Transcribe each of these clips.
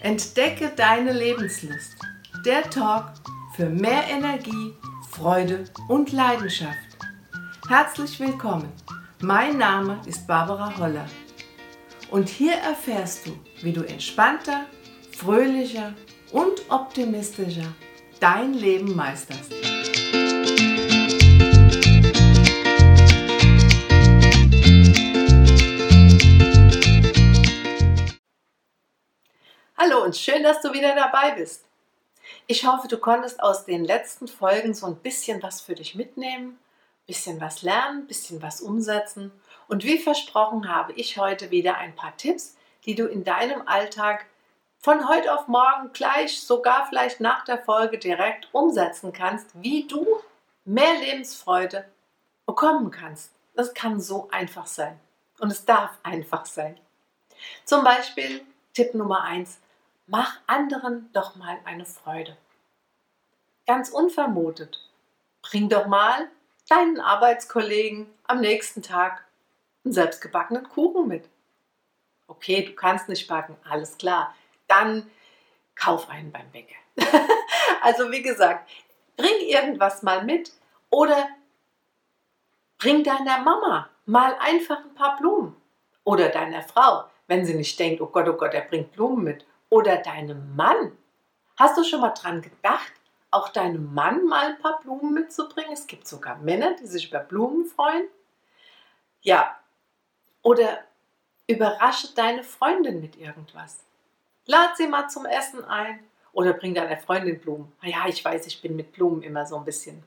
Entdecke deine Lebenslust. Der Talk für mehr Energie, Freude und Leidenschaft. Herzlich willkommen. Mein Name ist Barbara Holler. Und hier erfährst du, wie du entspannter, fröhlicher und optimistischer dein Leben meisterst. Hallo und schön, dass du wieder dabei bist. Ich hoffe, du konntest aus den letzten Folgen so ein bisschen was für dich mitnehmen, bisschen was lernen, bisschen was umsetzen. Und wie versprochen habe ich heute wieder ein paar Tipps, die du in deinem Alltag von heute auf morgen gleich, sogar vielleicht nach der Folge direkt umsetzen kannst, wie du mehr Lebensfreude bekommen kannst. Das kann so einfach sein. Und es darf einfach sein. Zum Beispiel Tipp Nummer 1 mach anderen doch mal eine Freude. Ganz unvermutet. Bring doch mal deinen Arbeitskollegen am nächsten Tag einen selbstgebackenen Kuchen mit. Okay, du kannst nicht backen, alles klar. Dann kauf einen beim Bäcker. also wie gesagt, bring irgendwas mal mit oder bring deiner Mama mal einfach ein paar Blumen oder deiner Frau, wenn sie nicht denkt, oh Gott, oh Gott, er bringt Blumen mit oder deinem Mann. Hast du schon mal dran gedacht, auch deinem Mann mal ein paar Blumen mitzubringen? Es gibt sogar Männer, die sich über Blumen freuen. Ja, oder überrasche deine Freundin mit irgendwas. Lad sie mal zum Essen ein oder bring deiner Freundin Blumen. Ja, ich weiß, ich bin mit Blumen immer so ein bisschen.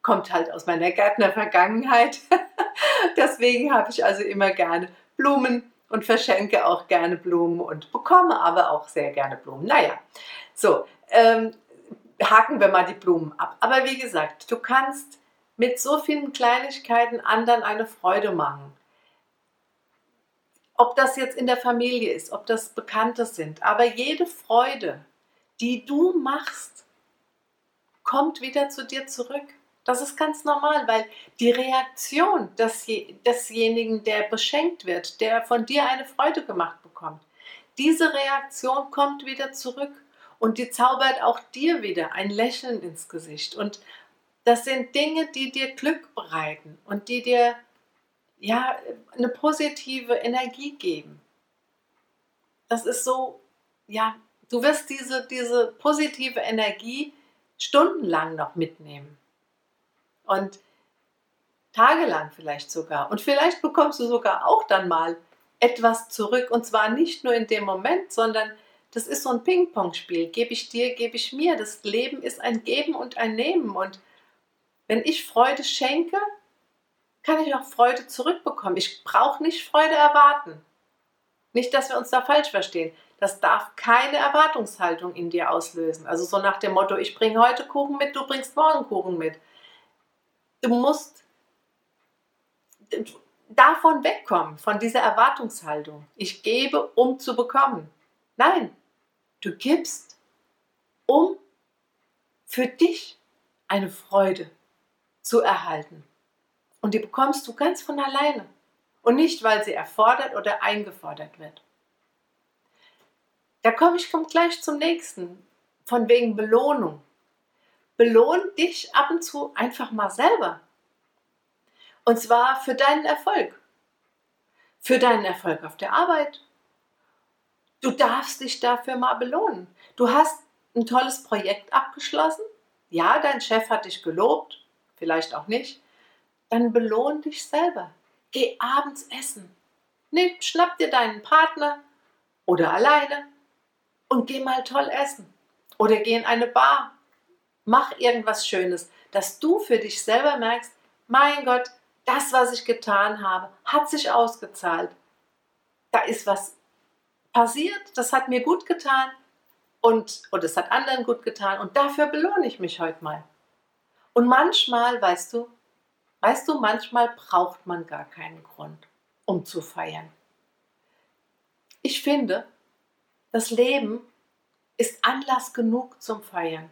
Kommt halt aus meiner Gärtner-Vergangenheit. Deswegen habe ich also immer gerne Blumen und verschenke auch gerne Blumen und bekomme aber auch sehr gerne Blumen. Naja, so, ähm, haken wir mal die Blumen ab. Aber wie gesagt, du kannst mit so vielen Kleinigkeiten anderen eine Freude machen. Ob das jetzt in der Familie ist, ob das Bekannte sind, aber jede Freude, die du machst, kommt wieder zu dir zurück. Das ist ganz normal, weil die Reaktion des, desjenigen, der beschenkt wird, der von dir eine Freude gemacht bekommt, diese Reaktion kommt wieder zurück und die zaubert auch dir wieder ein Lächeln ins Gesicht. Und das sind Dinge, die dir Glück bereiten und die dir ja eine positive Energie geben. Das ist so, ja, du wirst diese, diese positive Energie stundenlang noch mitnehmen und tagelang vielleicht sogar. Und vielleicht bekommst du sogar auch dann mal etwas zurück und zwar nicht nur in dem Moment, sondern das ist so ein Ping-Pong-Spiel. Gebe ich dir, gebe ich mir. Das Leben ist ein Geben und ein Nehmen. Und wenn ich Freude schenke, kann ich auch Freude zurückbekommen. Ich brauche nicht Freude erwarten. Nicht, dass wir uns da falsch verstehen. Das darf keine Erwartungshaltung in dir auslösen. Also so nach dem Motto, ich bringe heute Kuchen mit, du bringst morgen Kuchen mit. Du musst davon wegkommen, von dieser Erwartungshaltung. Ich gebe, um zu bekommen. Nein, du gibst, um für dich eine Freude zu erhalten. Und die bekommst du ganz von alleine. Und nicht, weil sie erfordert oder eingefordert wird. Da komme ich komm gleich zum nächsten, von wegen Belohnung belohn dich ab und zu einfach mal selber. Und zwar für deinen Erfolg. Für deinen Erfolg auf der Arbeit. Du darfst dich dafür mal belohnen. Du hast ein tolles Projekt abgeschlossen. Ja, dein Chef hat dich gelobt, vielleicht auch nicht. Dann belohn dich selber. Geh abends essen. Nee, schnapp dir deinen Partner oder alleine und geh mal toll essen. Oder geh in eine Bar Mach irgendwas Schönes, dass du für dich selber merkst, mein Gott, das, was ich getan habe, hat sich ausgezahlt. Da ist was passiert, das hat mir gut getan und, und es hat anderen gut getan und dafür belohne ich mich heute mal. Und manchmal, weißt du, weißt du, manchmal braucht man gar keinen Grund, um zu feiern. Ich finde, das Leben ist Anlass genug zum Feiern.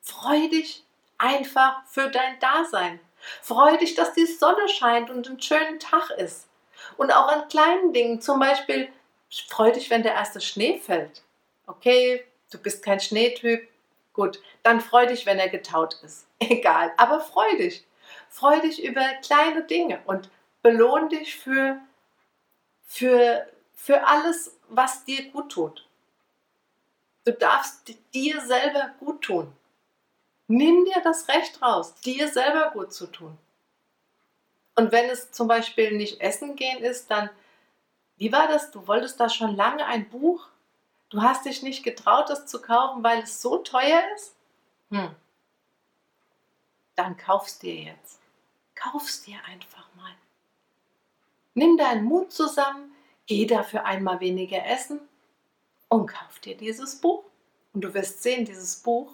Freu dich einfach für dein Dasein. Freu dich, dass die Sonne scheint und ein schöner Tag ist. Und auch an kleinen Dingen, zum Beispiel, Freu dich, wenn der erste Schnee fällt. Okay, du bist kein Schneetyp. Gut, dann freu dich, wenn er getaut ist. Egal, aber freu dich. Freu dich über kleine Dinge und belohn dich für, für, für alles, was dir gut tut. Du darfst dir selber gut tun. Nimm dir das Recht raus, dir selber gut zu tun. Und wenn es zum Beispiel nicht essen gehen ist, dann, wie war das? Du wolltest da schon lange ein Buch? Du hast dich nicht getraut, das zu kaufen, weil es so teuer ist? Hm. Dann kaufst dir jetzt. Kaufst dir einfach mal. Nimm deinen Mut zusammen, geh dafür einmal weniger essen und kauf dir dieses Buch. Und du wirst sehen, dieses Buch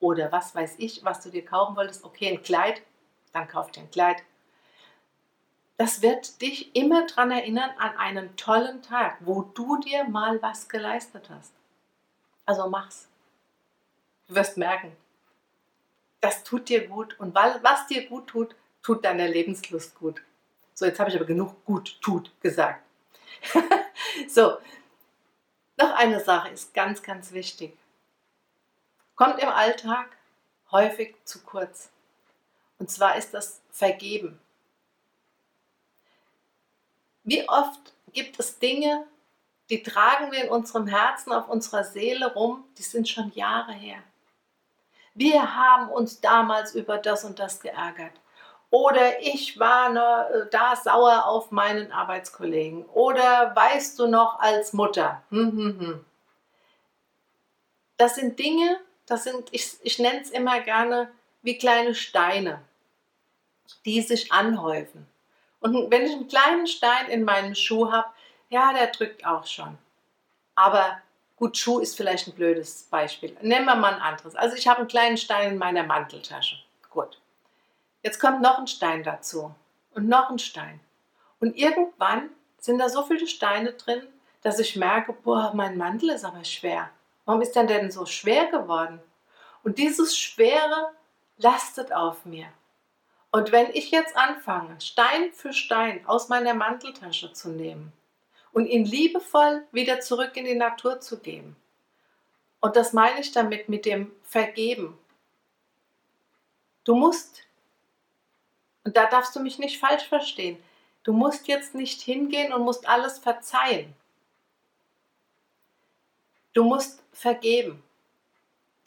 oder was weiß ich, was du dir kaufen wolltest, okay, ein Kleid, dann kauf dir ein Kleid. Das wird dich immer daran erinnern an einen tollen Tag, wo du dir mal was geleistet hast. Also mach's. Du wirst merken, das tut dir gut und was dir gut tut, tut deiner Lebenslust gut. So, jetzt habe ich aber genug gut tut gesagt. so, noch eine Sache ist ganz, ganz wichtig. Kommt im Alltag häufig zu kurz. Und zwar ist das Vergeben. Wie oft gibt es Dinge, die tragen wir in unserem Herzen, auf unserer Seele rum, die sind schon Jahre her. Wir haben uns damals über das und das geärgert. Oder ich war ne, da sauer auf meinen Arbeitskollegen. Oder weißt du noch als Mutter. Hm, hm, hm. Das sind Dinge, das sind, ich, ich nenne es immer gerne wie kleine Steine, die sich anhäufen. Und wenn ich einen kleinen Stein in meinem Schuh habe, ja, der drückt auch schon. Aber gut, Schuh ist vielleicht ein blödes Beispiel. Nehmen wir mal ein anderes. Also ich habe einen kleinen Stein in meiner Manteltasche. Gut. Jetzt kommt noch ein Stein dazu und noch ein Stein. Und irgendwann sind da so viele Steine drin, dass ich merke, boah, mein Mantel ist aber schwer. Warum ist der denn so schwer geworden? Und dieses Schwere lastet auf mir. Und wenn ich jetzt anfange, Stein für Stein aus meiner Manteltasche zu nehmen und ihn liebevoll wieder zurück in die Natur zu geben, und das meine ich damit mit dem Vergeben. Du musst und da darfst du mich nicht falsch verstehen. Du musst jetzt nicht hingehen und musst alles verzeihen. Du musst vergeben.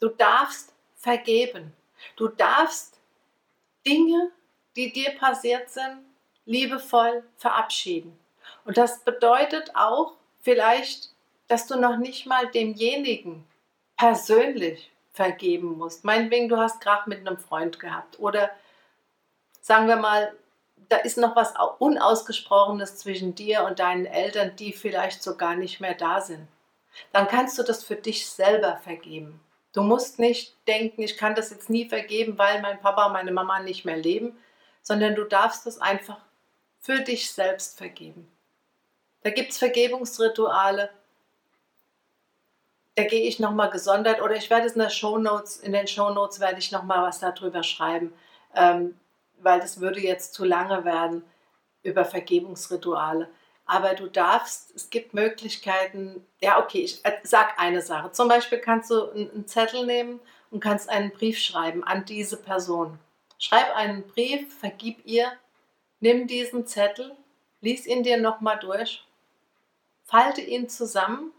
Du darfst vergeben. Du darfst Dinge, die dir passiert sind, liebevoll verabschieden. Und das bedeutet auch vielleicht, dass du noch nicht mal demjenigen persönlich vergeben musst. Meinetwegen, du hast gerade mit einem Freund gehabt oder sagen wir mal, da ist noch was Unausgesprochenes zwischen dir und deinen Eltern, die vielleicht so gar nicht mehr da sind. Dann kannst du das für dich selber vergeben. Du musst nicht denken, ich kann das jetzt nie vergeben, weil mein Papa und meine Mama nicht mehr leben, sondern du darfst es einfach für dich selbst vergeben. Da gibt es Vergebungsrituale. Da gehe ich nochmal gesondert oder ich werde es in, der Shownotes, in den Shownotes werde ich nochmal was darüber schreiben. Ähm, weil das würde jetzt zu lange werden über Vergebungsrituale. Aber du darfst, es gibt Möglichkeiten, ja okay, ich äh, sag eine Sache. Zum Beispiel kannst du einen Zettel nehmen und kannst einen Brief schreiben an diese Person. Schreib einen Brief, vergib ihr, nimm diesen Zettel, lies ihn dir nochmal durch, falte ihn zusammen,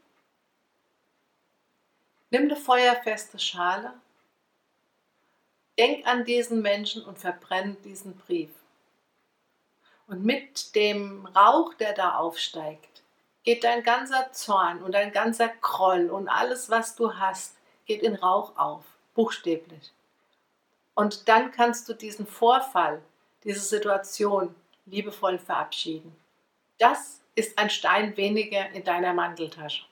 nimm eine feuerfeste Schale Denk an diesen Menschen und verbrenn diesen Brief. Und mit dem Rauch, der da aufsteigt, geht dein ganzer Zorn und dein ganzer Groll und alles, was du hast, geht in Rauch auf, buchstäblich. Und dann kannst du diesen Vorfall, diese Situation liebevoll verabschieden. Das ist ein Stein weniger in deiner Manteltasche.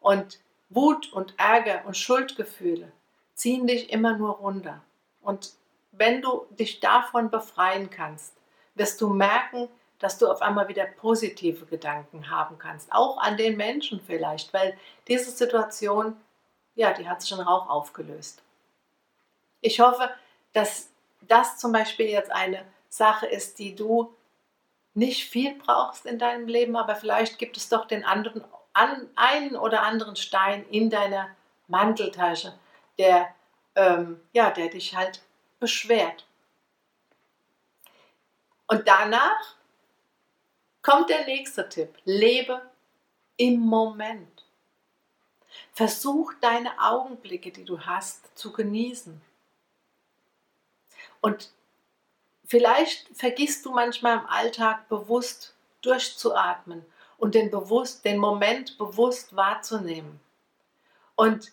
Und Wut und Ärger und Schuldgefühle, ziehen dich immer nur runter. Und wenn du dich davon befreien kannst, wirst du merken, dass du auf einmal wieder positive Gedanken haben kannst. Auch an den Menschen vielleicht, weil diese Situation, ja, die hat sich in Rauch aufgelöst. Ich hoffe, dass das zum Beispiel jetzt eine Sache ist, die du nicht viel brauchst in deinem Leben, aber vielleicht gibt es doch den anderen, an, einen oder anderen Stein in deiner Manteltasche, der, ähm, ja, der dich halt beschwert. Und danach kommt der nächste Tipp. Lebe im Moment. Versuch deine Augenblicke, die du hast, zu genießen. Und vielleicht vergisst du manchmal im Alltag bewusst durchzuatmen und den, bewusst, den Moment bewusst wahrzunehmen. Und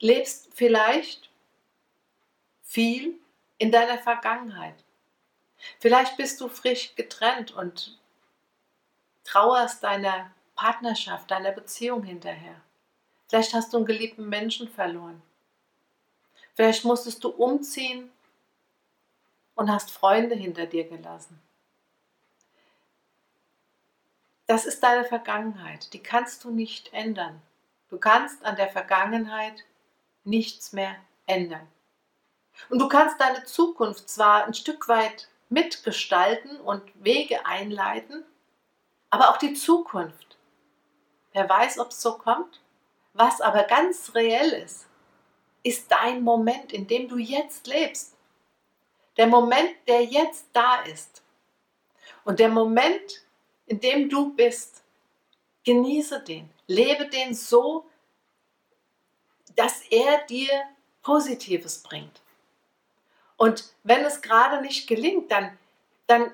lebst vielleicht viel in deiner Vergangenheit. Vielleicht bist du frisch getrennt und trauerst deiner Partnerschaft, deiner Beziehung hinterher. Vielleicht hast du einen geliebten Menschen verloren. Vielleicht musstest du umziehen und hast Freunde hinter dir gelassen. Das ist deine Vergangenheit, die kannst du nicht ändern. Du kannst an der Vergangenheit nichts mehr ändern. Und du kannst deine Zukunft zwar ein Stück weit mitgestalten und Wege einleiten, aber auch die Zukunft Wer weiß, ob es so kommt? Was aber ganz reell ist, ist dein Moment, in dem du jetzt lebst. Der Moment, der jetzt da ist. Und der Moment, in dem du bist, genieße den. Lebe den so, dass er dir Positives bringt. Und wenn es gerade nicht gelingt, dann, dann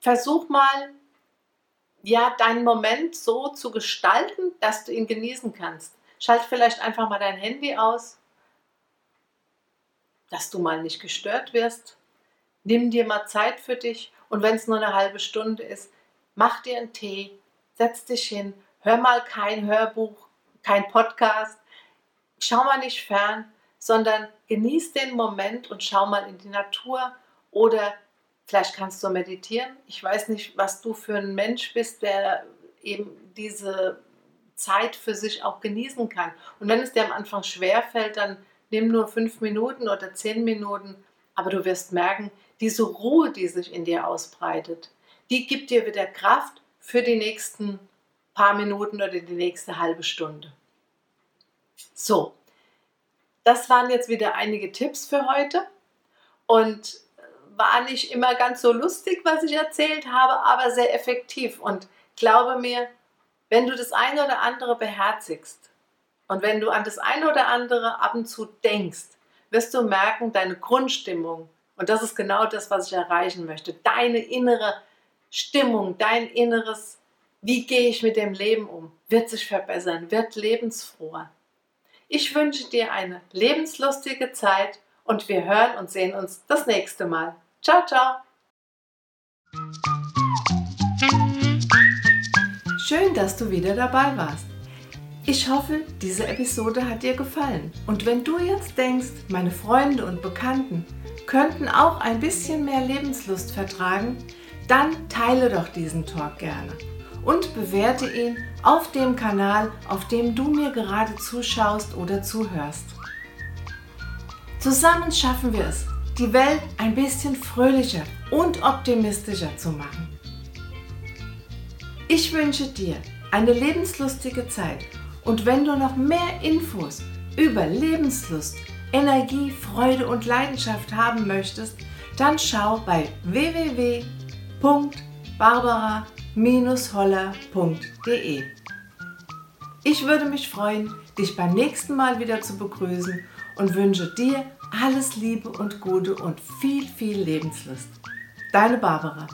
versuch mal ja, deinen Moment so zu gestalten, dass du ihn genießen kannst. Schalt vielleicht einfach mal dein Handy aus, dass du mal nicht gestört wirst. Nimm dir mal Zeit für dich und wenn es nur eine halbe Stunde ist, mach dir einen Tee, setz dich hin, hör mal kein Hörbuch, kein Podcast, schau mal nicht fern, sondern genieß den Moment und schau mal in die Natur oder Vielleicht kannst du meditieren. Ich weiß nicht, was du für ein Mensch bist, der eben diese Zeit für sich auch genießen kann. Und wenn es dir am Anfang schwer fällt, dann nimm nur fünf Minuten oder zehn Minuten. Aber du wirst merken, diese Ruhe, die sich in dir ausbreitet, die gibt dir wieder Kraft für die nächsten paar Minuten oder die nächste halbe Stunde. So, das waren jetzt wieder einige Tipps für heute. Und war nicht immer ganz so lustig, was ich erzählt habe, aber sehr effektiv. Und glaube mir, wenn du das eine oder andere beherzigst und wenn du an das eine oder andere ab und zu denkst, wirst du merken, deine Grundstimmung, und das ist genau das, was ich erreichen möchte, deine innere Stimmung, dein inneres, wie gehe ich mit dem Leben um, wird sich verbessern, wird lebensfroher. Ich wünsche dir eine lebenslustige Zeit und wir hören und sehen uns das nächste Mal. Ciao, ciao. Schön, dass du wieder dabei warst. Ich hoffe, diese Episode hat dir gefallen. Und wenn du jetzt denkst, meine Freunde und Bekannten könnten auch ein bisschen mehr Lebenslust vertragen, dann teile doch diesen Talk gerne und bewerte ihn auf dem Kanal, auf dem du mir gerade zuschaust oder zuhörst. Zusammen schaffen wir es, die Welt ein bisschen fröhlicher und optimistischer zu machen. Ich wünsche dir eine lebenslustige Zeit und wenn du noch mehr Infos über Lebenslust, Energie, Freude und Leidenschaft haben möchtest, dann schau bei www.barbara-holler.de. Ich würde mich freuen, dich beim nächsten Mal wieder zu begrüßen und wünsche dir alles Liebe und Gute und viel, viel Lebenslust. Deine Barbara.